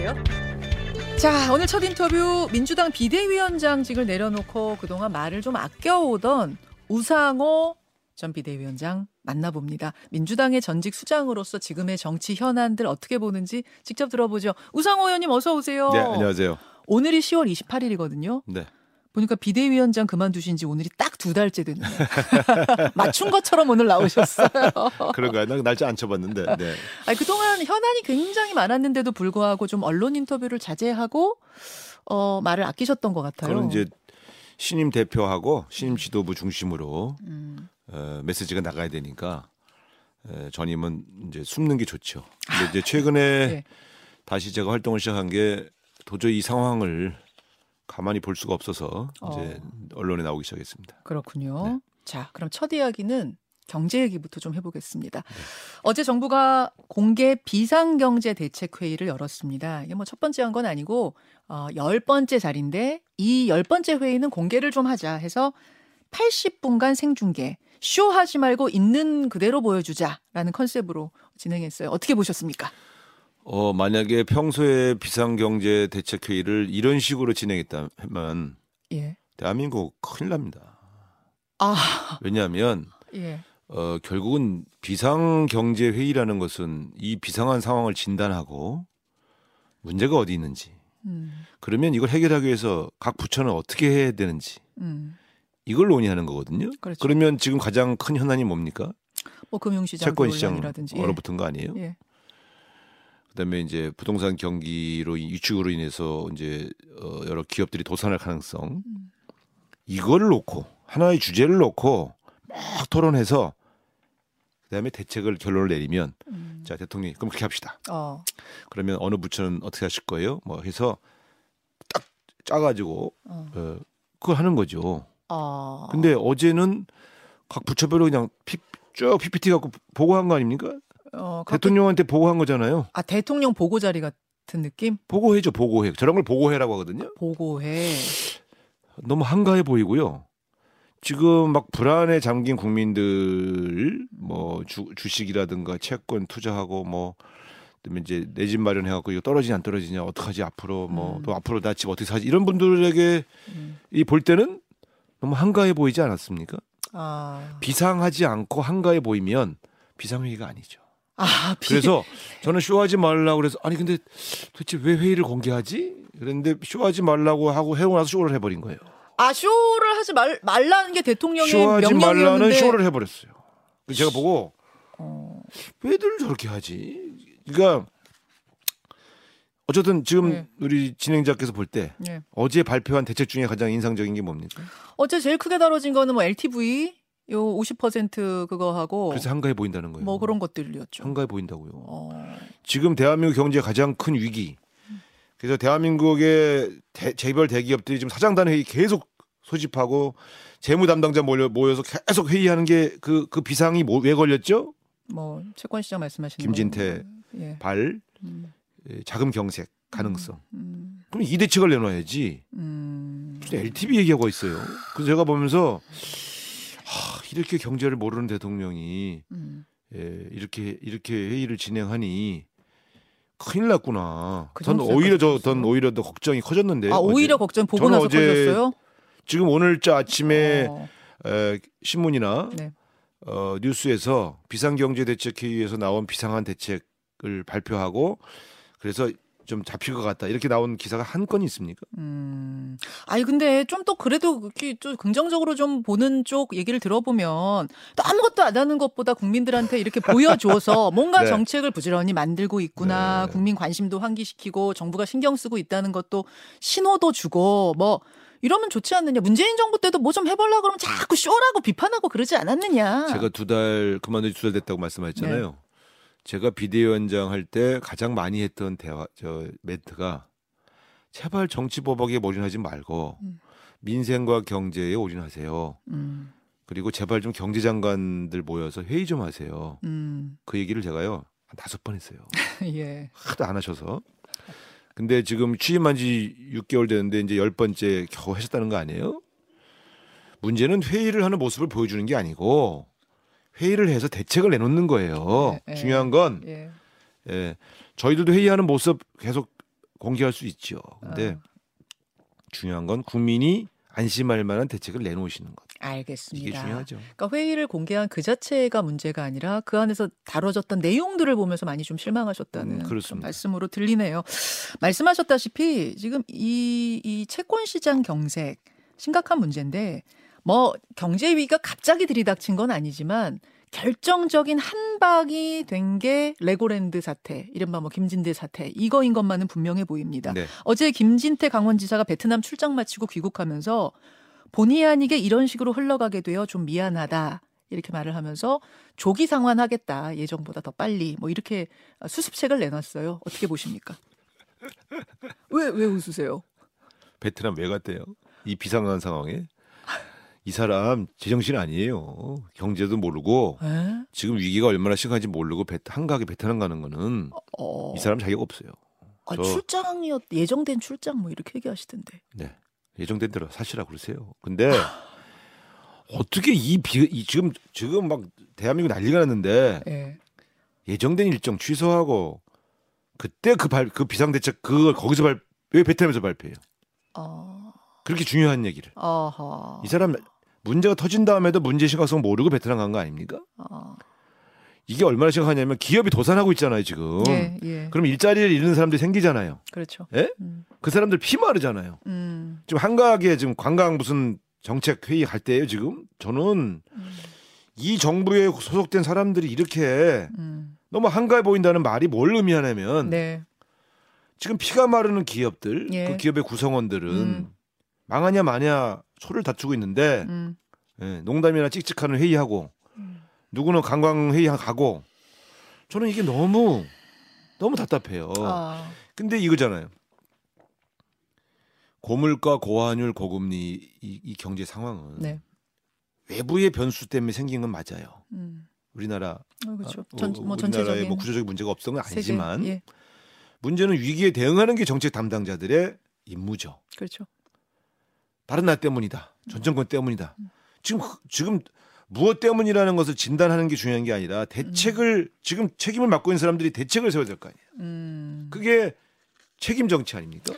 갈게요. 자, 오늘 첫 인터뷰 민주당 비대위원장직을 내려놓고 그동안 말을 좀 아껴오던 우상호 전 비대위원장 만나봅니다. 민주당의 전직 수장으로서 지금의 정치 현안들 어떻게 보는지 직접 들어보죠. 우상호 의원님 어서 오세요. 네, 안녕하세요. 오늘이 10월 28일이거든요. 네. 보니까 비대위원장 그만두신 지 오늘이 딱 두 달째 됐네요. 맞춘 것처럼 오늘 나오셨어요. 그런가요? 난 날짜 안 쳐봤는데. 네. 아니, 그동안 현안이 굉장히 많았는데도 불구하고 좀 언론 인터뷰를 자제하고 어, 말을 아끼셨던 것 같아요. 그런 이제 신임 대표하고 신임 지도부 중심으로 음. 어, 메시지가 나가야 되니까 에, 전임은 이제 숨는 게 좋죠. 근데 이제 최근에 네. 다시 제가 활동을 시작한 게 도저히 이 상황을 가만히 볼 수가 없어서 이제 언론에 나오기 시작했습니다. 그렇군요. 네. 자, 그럼 첫 이야기는 경제 얘기부터 좀 해보겠습니다. 어제 정부가 공개 비상경제 대책 회의를 열었습니다. 이게 뭐 첫 번째 한 건 아니고 어, 열 번째 자리인데 이 열 번째 회의는 공개를 좀 하자 해서 80분간 생중계 쇼하지 말고 있는 그대로 보여주자라는 컨셉으로 진행했어요. 어떻게 보셨습니까? 어, 만약에 평소에 비상경제 대책 회의를 이런 식으로 진행했다면 예. 대한민국 큰일 납니다. 아, 왜냐하면 예. 어, 결국은 비상경제 회의라는 것은 이 비상한 상황을 진단하고 문제가 어디 있는지 음, 그러면 이걸 해결하기 위해서 각 부처는 어떻게 해야 되는지 음. 이걸 논의하는 거거든요. 그렇죠. 러면 지금 가장 큰 현안이 뭡니까? 뭐 금융시장 채권시장 예. 얼어붙은 거 아니에요? 예. 그다음에 이제 부동산 경기로 유축으로 인해서 이제 어, 여러 기업들이 도산할 가능성 음. 이거를 놓고 하나의 주제를 놓고 막 토론해서 그다음에 대책을 결론을 내리면 음. 자 대통령이 그럼 그렇게 합시다. 어. 그러면 어느 부처는 어떻게 하실 거예요? 뭐 해서 딱 짜가지고 어. 어, 그걸 하는 거죠. 어. 근데 어제는 각 부처별로 그냥 피, 쭉 PPT 갖고 보고한 거 아닙니까? 어, 대통령한테 보고한 거잖아요. 아 대통령 보고 자리 같은 느낌? 보고해죠, 보고해. 저런 걸 보고해라고 하거든요. 보고해. 너무 한가해 보이고요. 지금 막 불안에 잠긴 국민들 뭐 주, 주식이라든가 채권 투자하고 뭐 그다음에 이제 내 집 마련해 갖고 이거 떨어지냐 안 떨어지냐 어떡하지 앞으로 뭐 음. 또 앞으로 나 집 어떻게 사지 이런 분들에게 음. 이볼 때는 너무 한가해 보이지 않았습니까? 아. 비상하지 않고 한가해 보이면 비상회의가 아니죠. 아, 비... 그래서 저는 쇼하지 말라고 그래서 아니 근데 도대체 왜 회의를 공개하지? 그랬는데 쇼하지 말라고 하고 해고 나서 쇼를 해버린 거예요. 아 쇼를 하지 말 말라는 게 대통령의 쇼하지 말라는 명령이었는데 쇼를 해버렸어요. 그래서 제가 보고 어. 왜들 저렇게 하지? 그러니까 어쨌든 지금 네. 우리 진행자께서 볼때 예. 어제 발표한 대책 중에 가장 인상적인 게 뭡니까? 어제 제일 크게 다뤄진 거는 뭐 LTV 요 50% 그거 하고 그래서 한가해 보인다는 거예요. 뭐 그런 것들이었죠. 한가해 보인다고요. 어. 지금 대한민국 경제 가장 큰 위기. 그래서 대한민국의 대, 재벌 대기업들이 지금 사장단 회의 계속 소집하고 재무 담당자 몰려 모여서 계속 회의하는 게 그그 비상이 뭐, 왜 걸렸죠? 뭐 채권 시장 말씀하시는 김진태 거. 예. 발 음. 예, 자금 경색 가능성. 음. 그럼 이 대책을 내놔야지. 음. 무슨 LTV 얘기하고 있어요. 그래서 제가 보면서 하, 이렇게 경제를 모르는 대통령이 음. 예, 이렇게 이렇게 회의를 진행하니 큰일 났구나. 그 전 오히려 저, 생각했어요? 전 오히려 더 걱정이 커졌는데. 아 오히려 걱정 보고 나서 어제 커졌어요. 지금 오늘자 아침에 어. 에, 신문이나 네. 어, 뉴스에서 비상경제대책회의에서 나온 비상한 대책을 발표하고 그래서 좀 잡힐 것 같다 이렇게 나온 기사가 한 건 있습니까? 음. 아니 근데 좀 또 그래도 그렇게 좀 긍정적으로 좀 보는 쪽 얘기를 들어보면 또 아무것도 안 하는 것보다 국민들한테 이렇게 보여줘서 뭔가 네. 정책을 부지런히 만들고 있구나. 네. 국민 관심도 환기시키고 정부가 신경 쓰고 있다는 것도 신호도 주고 뭐 이러면 좋지 않느냐. 문재인 정부 때도 뭐 좀 해보려고 그러면 자꾸 쇼라고 비판하고 그러지 않았느냐. 제가 두 달 그만둔 지두 달 됐다고 말씀하셨잖아요. 제가 비대위원장 할 때 가장 많이 했던 대화 저 멘트가 제발 정치 보복에 올인하지 말고 음. 민생과 경제에 올인하세요. 음, 그리고 제발 좀 경제 장관들 모여서 회의 좀 하세요. 음, 그 얘기를 제가요 한 다섯 번 했어요. 예. 하도 안 하셔서. 근데 지금 취임한 지 6개월 됐는데 이제 열 번째 겨우 하셨다는 거 아니에요? 문제는 회의를 하는 모습을 보여주는 게 아니고 회의를 해서 대책을 내놓는 거예요. 네, 네. 중요한 건 예. 예, 저희들도 회의하는 모습 계속 공개할 수 있죠. 근데 어. 중요한 건 국민이 안심할 만한 대책을 내놓으시는 것. 알겠습니다. 이게 중요하죠. 그러니까 회의를 공개한 그 자체가 문제가 아니라 그 안에서 다뤄졌던 내용들을 보면서 많이 좀 실망하셨다는 음. 말씀으로 들리네요. 말씀하셨다시피 지금 이, 이 채권 시장 경색 심각한 문제인데 뭐 경제 위기가 갑자기 들이닥친 건 아니지만 결정적인 한 방이 된 게 레고랜드 사태, 이른바 뭐 김진대 사태 이거인 것만은 분명해 보입니다. 네. 어제 김진태 강원지사가 베트남 출장 마치고 귀국하면서 본의 아니게 이런 식으로 흘러가게 되어 좀 미안하다. 이렇게 말을 하면서 조기 상환하겠다. 예정보다 더 빨리. 뭐 이렇게 수습책을 내놨어요. 어떻게 보십니까? 왜, 왜 웃으세요? 베트남 왜 갔대요? 이 비상한 상황에 이 사람 제정신 아니에요. 경제도 모르고 에? 지금 위기가 얼마나 심각한지 모르고 베, 한가하게 베트남 가는 거는 어, 이 사람 자격 없어요. 아, 저- 출장이었, 예정된 출장 뭐 이렇게 얘기하시던데. 네. 예정된 대로 사시라 그러세요. 근데 어떻게 이 비, 이 지금 지금 막 대한민국 난리가 났는데 예. 예정된 일정 취소하고 그때 그 발 그 비상대책 그걸 거기서 발 왜 베트남에서 발표해요? 어, 그렇게 중요한 얘기를 아하. 이 사람 문제가 터진 다음에도 문제 심각성 모르고 베트남 간 거 아닙니까? 아, 이게 얼마나 심각하냐면 기업이 도산하고 있잖아요 지금. 예, 예. 그럼 일자리를 잃는 사람들이 생기잖아요. 그렇죠. 예? 음, 그 사람들 피 마르잖아요. 음, 지금 한가하게 지금 관광 무슨 정책 회의 갈 때예요 지금. 저는 음, 이 정부에 소속된 사람들이 이렇게 음. 너무 한가해 보인다는 말이 뭘 의미하냐면 네. 지금 피가 마르는 기업들, 예. 그 기업의 구성원들은 음. 망하냐 마냐 소를 다투고 있는데 음, 예, 농담이나 찍찍하는 회의하고 음. 누구는 관광 회의 가고 저는 이게 너무 너무 답답해요. 아, 근데 이거잖아요. 고물가, 고환율, 고금리 이, 이 경제 상황은 네. 외부의 변수 때문에 생긴 건 맞아요. 음. 우리나라 어, 그렇죠. 어, 전, 어, 뭐 전체적인 뭐 구조적인 문제가 없던 건 세계, 아니지만 예, 문제는 위기에 대응하는 게 정책 담당자들의 임무죠. 그렇죠. 다른 나 때문이다. 전 정권 때문이다. 음. 지금 지금 무엇 때문이라는 것을 진단하는 게 중요한 게 아니라 대책을 지금 책임을 맡고 있는 사람들이 대책을 세워야 될 거 아니에요. 음. 그게 책임 정치 아닙니까?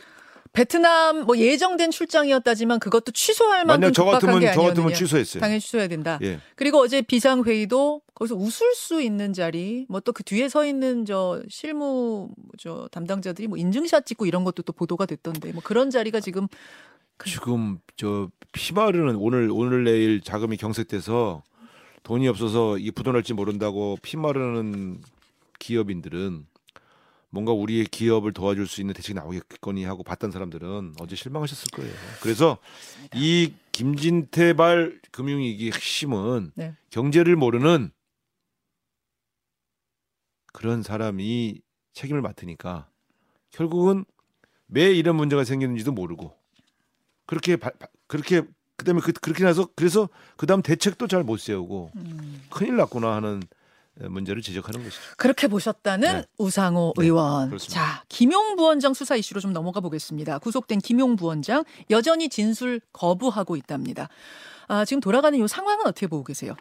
베트남 뭐 예정된 출장이었다지만 그것도 취소할 만큼 만약 저 같으면 게저 같으면. 취소했어요. 당연히 취소해야 된다. 예. 그리고 어제 비상 회의도 거기서 웃을 수 있는 자리, 뭐 또 그 뒤에 서 있는 저 실무 저 담당자들이 뭐 인증샷 찍고 이런 것도 또 보도가 됐던데 뭐 그런 자리가 지금 지금 저 피마르는 오늘 오늘 내일 자금이 경색돼서 돈이 없어서 이 부도날지 모른다고 피마르는 기업인들은 뭔가 우리의 기업을 도와줄 수 있는 대책이 나오겠거니 하고 봤던 사람들은 어제 실망하셨을 거예요. 그래서 이 김진태발 금융위기 핵심은 네. 경제를 모르는 그런 사람이 책임을 맡으니까 결국은 왜 이런 문제가 생기는지도 모르고 그렇게 바- 그렇게 그다음에 그, 그렇게 나서 그래서 그다음 대책도 잘 못 세우고 음, 큰일 났구나 하는 문제를 지적하는 것이죠. 그렇게 보셨다는 네. 우상호 네, 의원. 그렇습니다. 자, 김용 부원장 수사 이슈로 좀 넘어가 보겠습니다. 구속된 김용 부원장 여전히 진술 거부하고 있답니다. 아, 지금 돌아가는 이 상황은 어떻게 보고 계세요?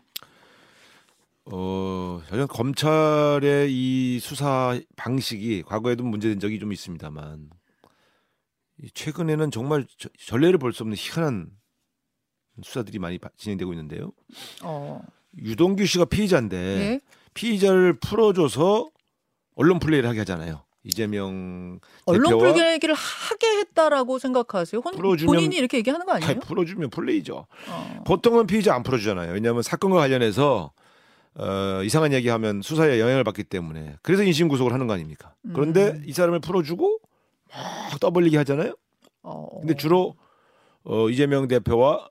어, 저는 검찰의 이 수사 방식이 과거에도 문제된 적이 좀 있습니다만 이 최근에는 정말 저- 전례를 볼 수 없는 희한한 수사들이 많이 바- 진행되고 있는데요. 어, 유동규 씨가 피의자인데 예. 피의자를 풀어줘서 언론 플레이를 하게 하잖아요. 이재명 언론 불개기를 하게 했다라고 생각하세요? 혼, 풀어주면- 본인이 이렇게 얘기하는 거 아니, 아니에요? 풀어주면 플레이죠. 어, 보통은 피의자 안 풀어주잖아요. 왜냐하면 사건과 관련해서 어, 이상한 얘기하면 수사에 영향을 받기 때문에 그래서 인신 구속을 하는 거 아닙니까? 그런데 음. 이 사람을 풀어주고 막 떠벌리게 하잖아요. 어, 근데 주로 어, 이재명 대표와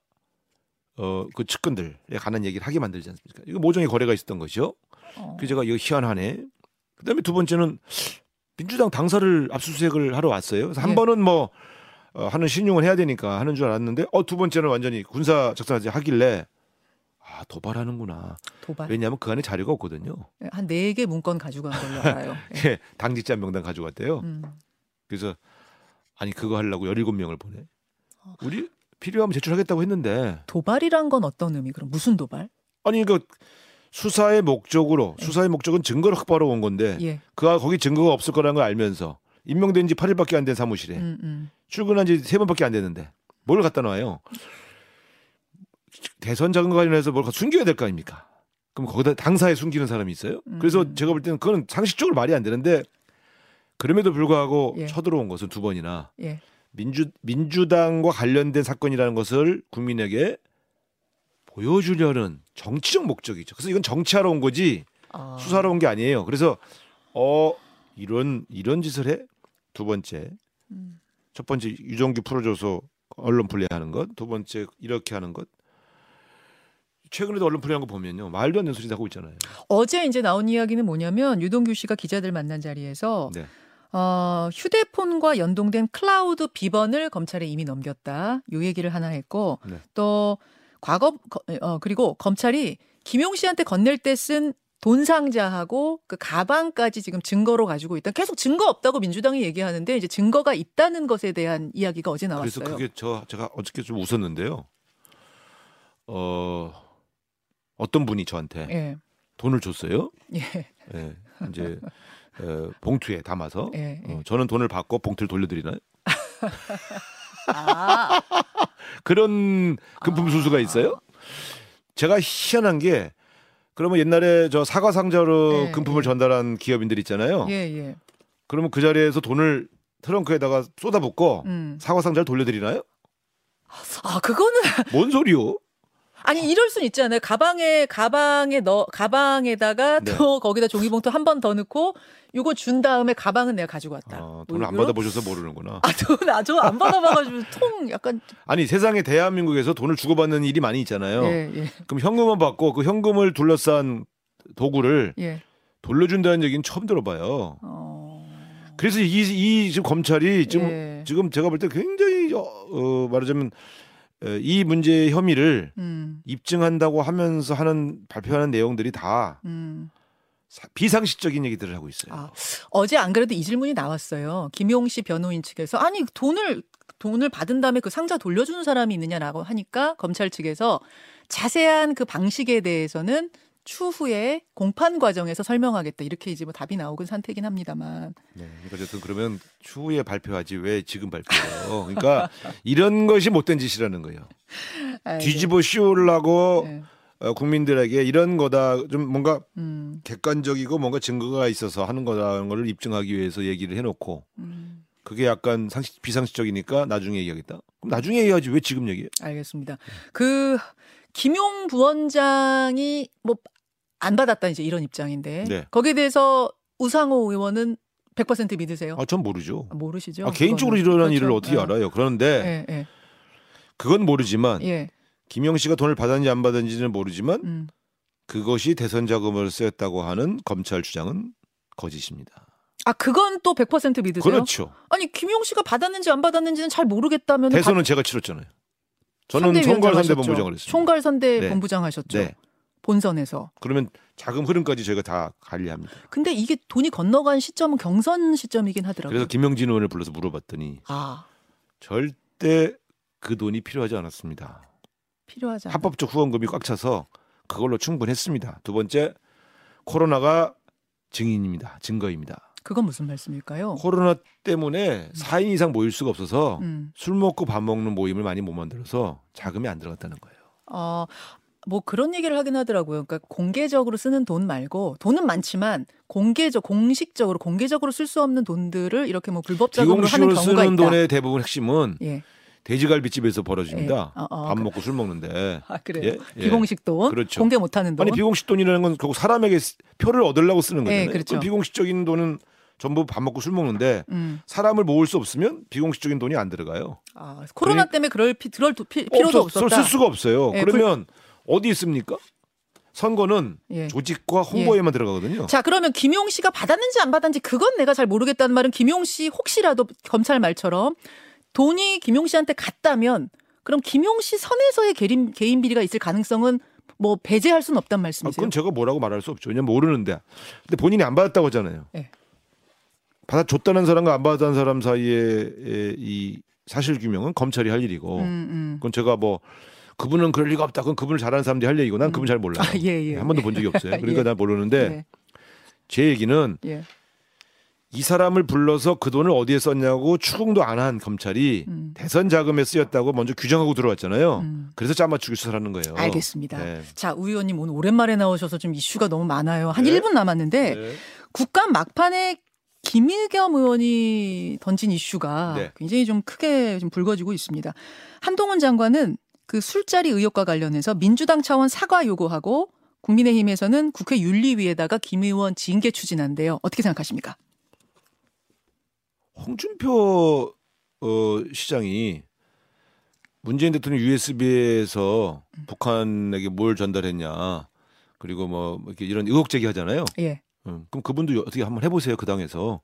어, 그 측근들에 관한 얘기를 하게 만들지 않습니까? 이거 모종의 거래가 있었던 것이죠. 어, 그래서 제가 이거 희한하네. 그다음에 두 번째는 민주당 당사를 압수수색을 하러 왔어요. 그래서 한 예. 번은 뭐 어, 하는 신용을 해야 되니까 하는 줄 알았는데 어 두 번째는 완전히 군사 작전까지 하길래 아 도발하는구나. 도발. 왜냐하면 그 안에 자료가 없거든요. 한 네 개 문건 가져간 걸로 알아요. 예. 예, 당직자 명단 가져갔대요. 음. 그래서 아니 그거 하려고 17명을 보내. 어. 우리 필요하면 제출하겠다고 했는데 도발이란 건 어떤 의미? 그럼 무슨 도발? 아니 그 수사의 목적으로 수사의 목적은 증거를 확보하러 온 건데 예. 그 거기 증거가 없을 거라는 걸 알면서 임명된 지 8일밖에 안 된 사무실에 음, 음. 출근한 지세 번밖에 안 됐는데 뭘 갖다 놔요? 대선 자금 관련해서 뭘 숨겨야 될 거 아닙니까? 그럼 거기다 당사에 숨기는 사람이 있어요? 그래서 음. 제가 볼 때는 그건 상식적으로 말이 안 되는데 그럼에도 불구하고 예. 쳐들어온 것은 두 번이나 예. 민주 민주당과 관련된 사건이라는 것을 국민에게 보여주려는 정치적 목적이죠. 그래서 이건 정치하러 온 거지 아. 수사하러 온 게 아니에요. 그래서 어 이런 이런 짓을 해. 두 번째 음. 첫 번째 유정규 풀어줘서 언론 플레이하는 것. 두 번째 이렇게 하는 것. 최근에도 언론 플레이한 거 보면요 말도 안 되는 소리 하고 있잖아요. 어제 이제 나온 이야기는 뭐냐면 유동규 씨가 기자들 만난 자리에서 네. 어, 휴대폰과 연동된 클라우드 비번을 검찰에 이미 넘겼다. 요 얘기를 하나 했고 네. 또 과거 거- 어, 그리고 검찰이 김용 씨한테 건넬 때 쓴 돈 상자하고 그 가방까지 지금 증거로 가지고 있다. 계속 증거 없다고 민주당이 얘기하는데 이제 증거가 있다는 것에 대한 이야기가 어제 나왔어요. 그래서 그게 저 제가 어저께 좀 웃었는데요. 어 어떤 분이 저한테 예. 돈을 줬어요. 예. 예, 이제 어, 봉투에 담아서 예. 예. 어, 저는 돈을 받고 봉투를 돌려드리나요? 아. 그런 금품 순수가 있어요? 제가 희한한 게 그러면 옛날에 저 사과 상자로 예, 금품을 예. 전달한 기업인들 있잖아요. 예, 예. 그러면 그 자리에서 돈을 트렁크에다가 쏟아붓고 음. 사과 상자를 돌려드리나요? 아, 그거는 뭔 소리요? 아니 이럴 순 있잖아요. 가방에 가방에 넣 가방에다가 네. 또 거기다 종이봉투 한 번 더 넣고 요거 준 다음에 가방은 내가 가지고 왔다. 아, 뭐 돈을 안 이런- 받아보셔서 모르는구나. 아, 저안 받아봐가지고 통 약간 아니 세상에 대한민국에서 돈을 주고받는 일이 많이 있잖아요. 예, 예, 그럼 현금만 받고 그 현금을 둘러싼 도구를 예. 돌려준다는 얘기는 처음 들어봐요. 어. 그래서 이, 이 지금 검찰이 지금 예. 지금 제가 볼 때 굉장히 어, 어, 말하자면 에, 이 문제의 혐의를 음, 입증한다고 하면서 하는 발표하는 내용들이 다 음. 사- 비상식적인 얘기들을 하고 있어요. 아, 어제 안 그래도 이 질문이 나왔어요. 김용 씨 변호인 측에서 아니 돈을 돈을 받은 다음에 그 상자 돌려주는 사람이 있느냐라고 하니까 검찰 측에서 자세한 그 방식에 대해서는 추후에 공판 과정에서 설명하겠다 이렇게 이제 뭐 답이 나오긴 상태긴 합니다만 네, 그러니까 어쨌든 그러면 추후에 발표하지 왜 지금 발표해요? 그러니까 이런 것이 못된 짓이라는 거예요. 아이고, 뒤집어 씌우려고 네. 어, 국민들에게 이런 거다 좀 뭔가 음, 객관적이고 뭔가 증거가 있어서 하는 거라는 걸 입증하기 위해서 얘기를 해놓고 음, 그게 약간 상식 비상식적이니까 나중에 얘기하겠다. 그럼 나중에 얘기하지 왜 지금 얘기해? 알겠습니다. 그 김용 부원장이 뭐 안 받았다 이제 이런 입장인데 네. 거기에 대해서 우상호 의원은 100% 믿으세요? 아, 전 모르죠. 모르시죠? 아, 개인적으로. 일어난 그렇죠. 일을 어떻게 어. 알아요? 그런데 예, 예, 그건 모르지만 예. 김영 씨가 돈을 받았는지 안 받았는지는 모르지만 음. 그것이 대선 자금을 쓰였다고 하는 검찰 주장은 거짓입니다. 아 그건 또 100% 믿으세요? 그렇죠. 아니 김용 씨가 받았는지 안 받았는지는 잘 모르겠다면 대선은 제가 치렀잖아요. 저는 총괄 선대 본부장을 했습니다. 총괄 선대 네. 본부장 하셨죠. 네. 본선에서. 그러면 자금 흐름까지 저희가 다 관리합니다. 근데 이게 돈이 건너간 시점은 경선 시점이긴 하더라고요. 그래서 김영진 의원을 불러서 물어봤더니 아 절대 그 돈이 필요하지 않았습니다. 필요하지 않아. 합법적 후원금이 꽉 차서 그걸로 충분했습니다. 두 번째 코로나가 증인입니다. 증거입니다. 그건 무슨 말씀일까요? 코로나 때문에 4인 이상 모일 수가 없어서 음. 술 먹고 밥 먹는 모임을 많이 못 만들어서 자금이 안 들어갔다는 거예요. 어, 뭐 그런 얘기를 하긴 하더라고요. 그러니까 공개적으로 쓰는 돈 말고 돈은 많지만 공개적 공식적으로 공개적으로 쓸 수 없는 돈들을 이렇게 뭐 불법 자금으로 하는 경우가 쓰는 있다. 돈의 대부분 핵심은 예. 돼지갈비집에서 벌어집니다. 예. 어, 어, 밥 그- 먹고 술 먹는데. 아 그래요. 예, 예. 비공식 돈, 그렇죠. 공개 못하는 돈. 아니 비공식 돈이라는 건 결국 사람에게 스- 표를 얻으려고 쓰는 거잖아요. 예, 그렇죠. 그럼 비공식적인 돈은 전부 밥 먹고 술 먹는데 음. 사람을 모을 수 없으면 비공식적인 돈이 안 들어가요. 아, 코로나 그러니- 때문에 그럴 피, 그럴 도- 피, 필요도 없어, 쓸- 없었다. 쓸 수가 없어요. 예, 그러면 어디 있습니까? 선거는 예. 조직과 홍보에만 들어가거든요. 자, 그러면 김용 씨가 받았는지 안 받았는지 그건 내가 잘 모르겠다는 말은 김용 씨 혹시라도 검찰 말처럼 돈이 김용 씨한테 갔다면 그럼 김용 씨 선에서의 개인, 개인 비리가 있을 가능성은 뭐 배제할 수는 없단 아, 말씀이세요? 그건 제가 뭐라고 말할 수 없죠. 왜냐면 모르는데. 근데 본인이 안 받았다고 하잖아요. 예. 받아줬다는 사람과 안 받았다는 사람 사이에 이 사실 규명은 검찰이 할 일이고 음, 음. 그건 제가 뭐 그분은 그럴 리가 없다. 그건 그분을 잘하는 사람들이 할 얘기고 난 그분 잘 몰라요. 아, 예, 예. 한 번도 본 적이 없어요. 그러니까 예. 난 모르는데 예. 제 얘기는 예. 이 사람을 불러서 그 돈을 어디에 썼냐고 추궁도 안 한 검찰이 음. 대선 자금에 쓰였다고 먼저 규정하고 들어왔잖아요. 음. 그래서 짜맞추기 수사하는 거예요. 알겠습니다. 네. 자, 우 의원님 오늘 오랜만에 나오셔서 좀 이슈가 너무 많아요. 한 네. 1분 남았는데 네. 국감 막판에 김의겸 의원이 던진 이슈가 네. 굉장히 좀 크게 좀 불거지고 있습니다. 한동훈 장관은 그 술자리 의혹과 관련해서 민주당 차원 사과 요구하고 국민의힘에서는 국회 윤리위에다가 김 의원 징계 추진한대요. 어떻게 생각하십니까? 홍준표 어, 시장이 문재인 대통령 USB에서 북한에게 뭘 전달했냐 그리고 뭐 이렇게 이런 의혹 제기하잖아요. 예. 음, 그럼 그분도 어떻게 한번 해보세요 그 당에서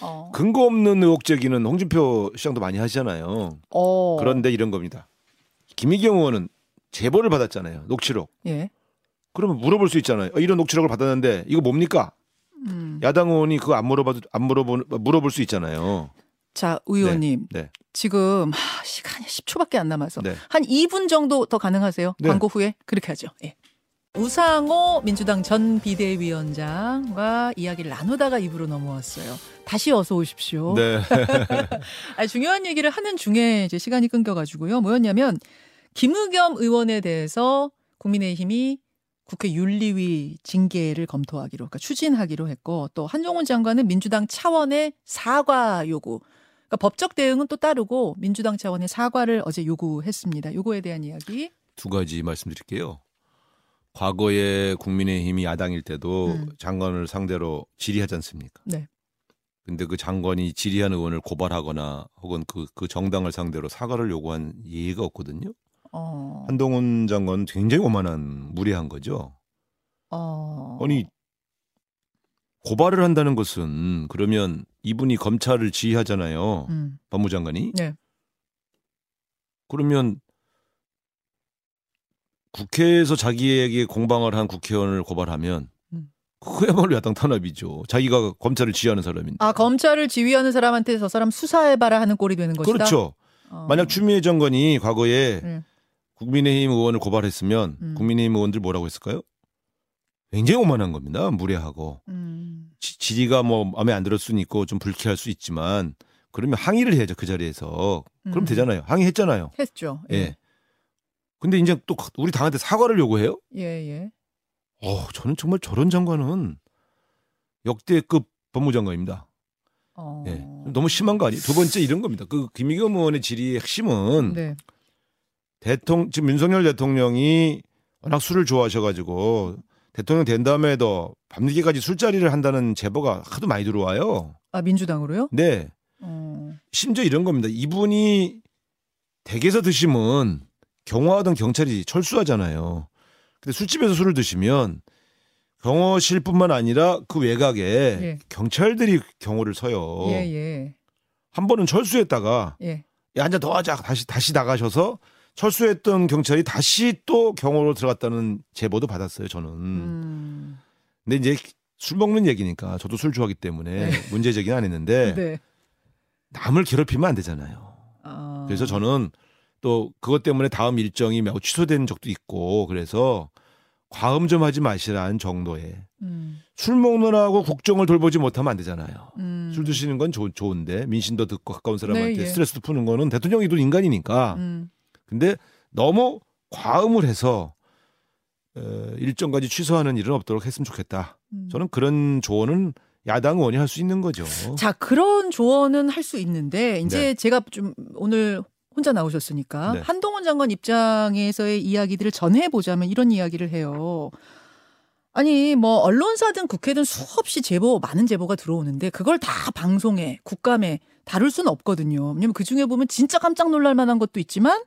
어. 근거 없는 의혹 제기는 홍준표 시장도 많이 하시잖아요. 어. 그런데 이런 겁니다. 김희경 의원은 제보를 받았잖아요. 녹취록. 예. 그러면 물어볼 수 있잖아요. 어, 이런 녹취록을 받았는데 이거 뭡니까? 음. 야당 의원이 그거 안 물어봐도 안 물어보 물어볼 수 있잖아요. 자, 우 의원님. 네. 지금 하, 시간이 10초밖에 안 남아서 네. 한 2분 정도 더 가능하세요? 네. 광고 후에 그렇게 하죠. 예. 우상호 민주당 전 비대위원장과 이야기를 나누다가 입으로 넘어왔어요. 다시 어서 오십시오. 네. 아, 중요한 얘기를 하는 중에 이제 시간이 끊겨가지고요. 뭐였냐면 김의겸 의원에 대해서 국민의힘이 국회 윤리위 징계를 검토하기로, 그러니까 추진하기로 했고 또 한종훈 장관은 민주당 차원의 사과 요구. 그러니까 법적 대응은 또 따르고 민주당 차원의 사과를 어제 요구했습니다. 요거에 대한 이야기. 두 가지 말씀드릴게요. 과거에 국민의힘이 야당일 때도 음. 장관을 상대로 질의하지 않습니까? 네. 근데 그 장관이 질의한 의원을 고발하거나 혹은 그, 그 정당을 상대로 사과를 요구한 예가 없거든요. 어. 한동훈 장관은 굉장히 오만한 무례한 거죠. 어. 아니 고발을 한다는 것은 그러면 이분이 검찰을 지휘하잖아요. 음. 법무장관이. 네. 그러면 국회에서 자기에게 공방을 한 국회의원을 고발하면 음. 그야말로 야당 탄압이죠. 자기가 검찰을 지휘하는 사람인데. 아 검찰을 지휘하는 사람한테 저 사람 수사해봐라 하는 꼴이 되는 것이다. 그렇죠. 어. 만약 추미애 장관이 과거에 네. 국민의힘 의원을 고발했으면 음. 국민의힘 의원들 뭐라고 했을까요? 굉장히 오만한 겁니다. 무례하고 음. 지, 질의가 뭐 마음에 안 들을 수는 있고 좀 불쾌할 수 있지만 그러면 항의를 해야죠 그 자리에서. 그럼 음. 되잖아요. 항의했잖아요. 했죠. 예. 근데 이제 또 우리 당한테 사과를 요구해요? 예, 예. 어, 저는 정말 저런 장관은 역대급 법무장관입니다. 어. 예. 너무 심한 거 아니에요? 두 번째 이런 겁니다. 그 김의겸 의원의 질의의 핵심은 네. 대통령 지금 윤석열 대통령이 워낙 술을 좋아하셔가지고 대통령 된 다음에도 밤늦게까지 술자리를 한다는 제보가 하도 많이 들어와요. 아 민주당으로요? 네. 어. 심지어 이런 겁니다. 이분이 댁에서 드시면 경호하던 경찰이 철수하잖아요. 근데 술집에서 술을 드시면 경호실뿐만 아니라 그 외곽에 예. 경찰들이 경호를 서요. 예, 예. 한 번은 철수했다가 예. 야, 한 잔 더 하자. 다시 다시 나가셔서 철수했던 경찰이 다시 또 경호로 들어갔다는 제보도 받았어요. 저는. 음. 근데 이제 술 먹는 얘기니까 저도 술 좋아하기 때문에 문제 제기는 안 했는데 네. 남을 괴롭히면 안 되잖아요. 아. 그래서 저는 또 그것 때문에 다음 일정이 매우 취소된 적도 있고 그래서 과음 좀 하지 마시라는 정도의 음. 술 먹느라고 국정을 돌보지 못하면 안 되잖아요. 음. 술 드시는 건 좋, 좋은데 민심도 듣고 가까운 사람한테 네, 예. 스트레스도 푸는 거는 대통령이도 인간이니까. 음. 근데 너무 과음을 해서 어, 일정까지 취소하는 일은 없도록 했으면 좋겠다. 음. 저는 그런 조언은 야당 의원이 할 수 있는 거죠. 자 그런 조언은 할 수 있는데 이제 네. 제가 좀 오늘 혼자 나오셨으니까 네. 한동훈 장관 입장에서의 이야기들을 전해 보자면 이런 이야기를 해요. 아니 뭐 언론사든 국회든 수없이 제보 많은 제보가 들어오는데 그걸 다 방송에 국감에 다룰 수는 없거든요. 왜냐면 그 중에 보면 진짜 깜짝 놀랄 만한 것도 있지만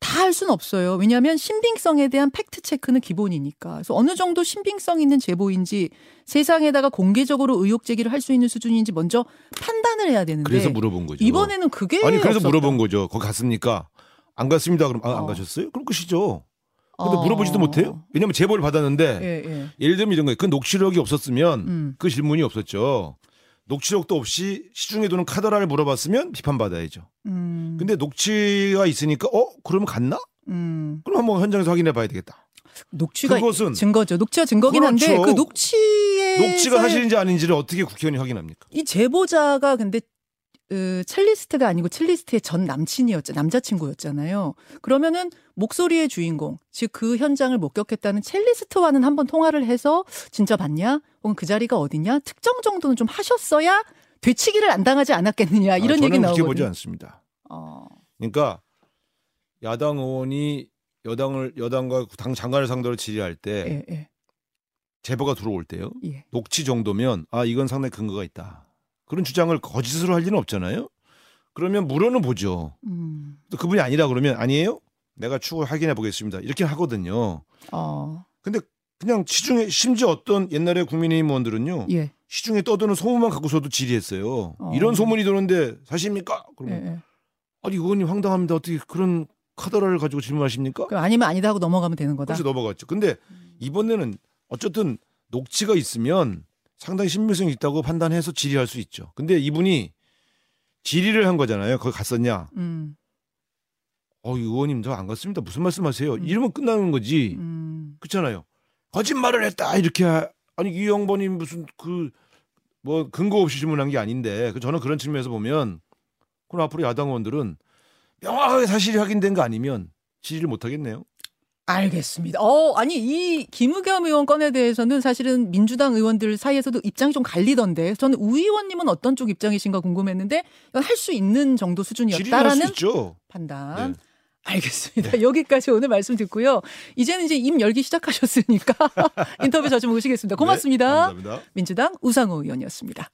다 할 수는 없어요. 왜냐하면 신빙성에 대한 팩트 체크는 기본이니까. 그래서 어느 정도 신빙성 있는 제보인지 세상에다가 공개적으로 의혹 제기를 할 수 있는 수준인지 먼저 판단을 해야 되는데 그래서 물어본 거죠. 이번에는 그게 아니 그래서 없었다. 물어본 거죠. 거기 갔습니까? 안 갔습니다. 그럼 아, 안 어. 가셨어요? 그럼 끝이죠. 근데 어. 물어보지도 못해요. 왜냐면 제보를 받았는데 예, 예. 예를 들면 이런 거예요. 그 녹취록이 없었으면 음. 그 질문이 없었죠. 녹취록도 없이 시중에 두는 카더라를 물어봤으면 비판받아야죠. 음. 근데 녹취가 있으니까 어 그러면 갔나? 음. 그럼 한번 현장에서 확인해 봐야 되겠다. 녹취가 그것은 증거죠. 녹취가 증거긴 한데 그렇죠. 그 녹취에 녹취가 사실인지 아닌지를 어떻게 국회의원이 확인합니까? 이 제보자가 근데 그 첼리스트가 아니고 첼리스트의 전 남친이었죠. 남자친구였잖아요. 그러면은 목소리의 주인공, 즉 그 현장을 목격했다는 첼리스트와는 한번 통화를 해서 진짜 봤냐? 혹은 그 자리가 어디냐? 특정 정도는 좀 하셨어야 되치기를 안 당하지 않았겠느냐 이런 아, 얘기 저는 그렇게 보지 나오거든요. 않습니다. 어. 그러니까 야당 의원이 여당을 여당과 당 장관을 상대로 질의할 때 예, 예, 제보가 들어올 때요. 예. 녹취 정도면 아 이건 상당히 근거가 있다. 그런 주장을 거짓으로 할 리는 없잖아요. 그러면 물어는 보죠. 음. 또 그분이 아니라 그러면 아니에요? 내가 추후 확인해 보겠습니다. 이렇게 하거든요. 어. 근데 그냥 시중에 심지어 어떤 옛날에 국민의힘 의원들은요. 예. 시중에 떠드는 소문만 갖고서도 질의했어요. 어. 이런 소문이 도는데 사실입니까? 예, 그러면 예. 아니 의원님 황당합니다. 어떻게 그런 카더라를 가지고 질문하십니까? 그럼 아니면 아니다 하고 넘어가면 되는 거다. 그래서 넘어갔죠. 근데 이번에는 어쨌든 녹취가 있으면 상당히 신빙성이 있다고 판단해서 질의할 수 있죠. 근데 이분이 질의를 한 거잖아요. 거기 갔었냐? 음. 어, 이 의원님 저 안 갔습니다. 무슨 말씀하세요? 음. 이러면 끝나는 거지. 음. 그렇잖아요. 거짓말을 했다 이렇게 하- 아니 이 양반이 무슨 그 뭐 근거 없이 질문한 게 아닌데 그 저는 그런 측면에서 보면 그럼 앞으로 야당 의원들은 명확하게 사실이 확인된 거 아니면 질의를 못 하겠네요. 알겠습니다. 어, 아니 이 김의겸 의원 건에 대해서는 사실은 민주당 의원들 사이에서도 입장이 좀 갈리던데 저는 우 의원님은 어떤 쪽 입장이신가 궁금했는데 할 수 있는 정도 수 수준이었다라는. 판단. 네. 알겠습니다. 여기까지 오늘 말씀 듣고요. 이제는 이제 입 열기 시작하셨으니까 인터뷰 자주 모시겠습니다. 고맙습니다. 네, 감사합니다. 민주당 우상호 의원이었습니다.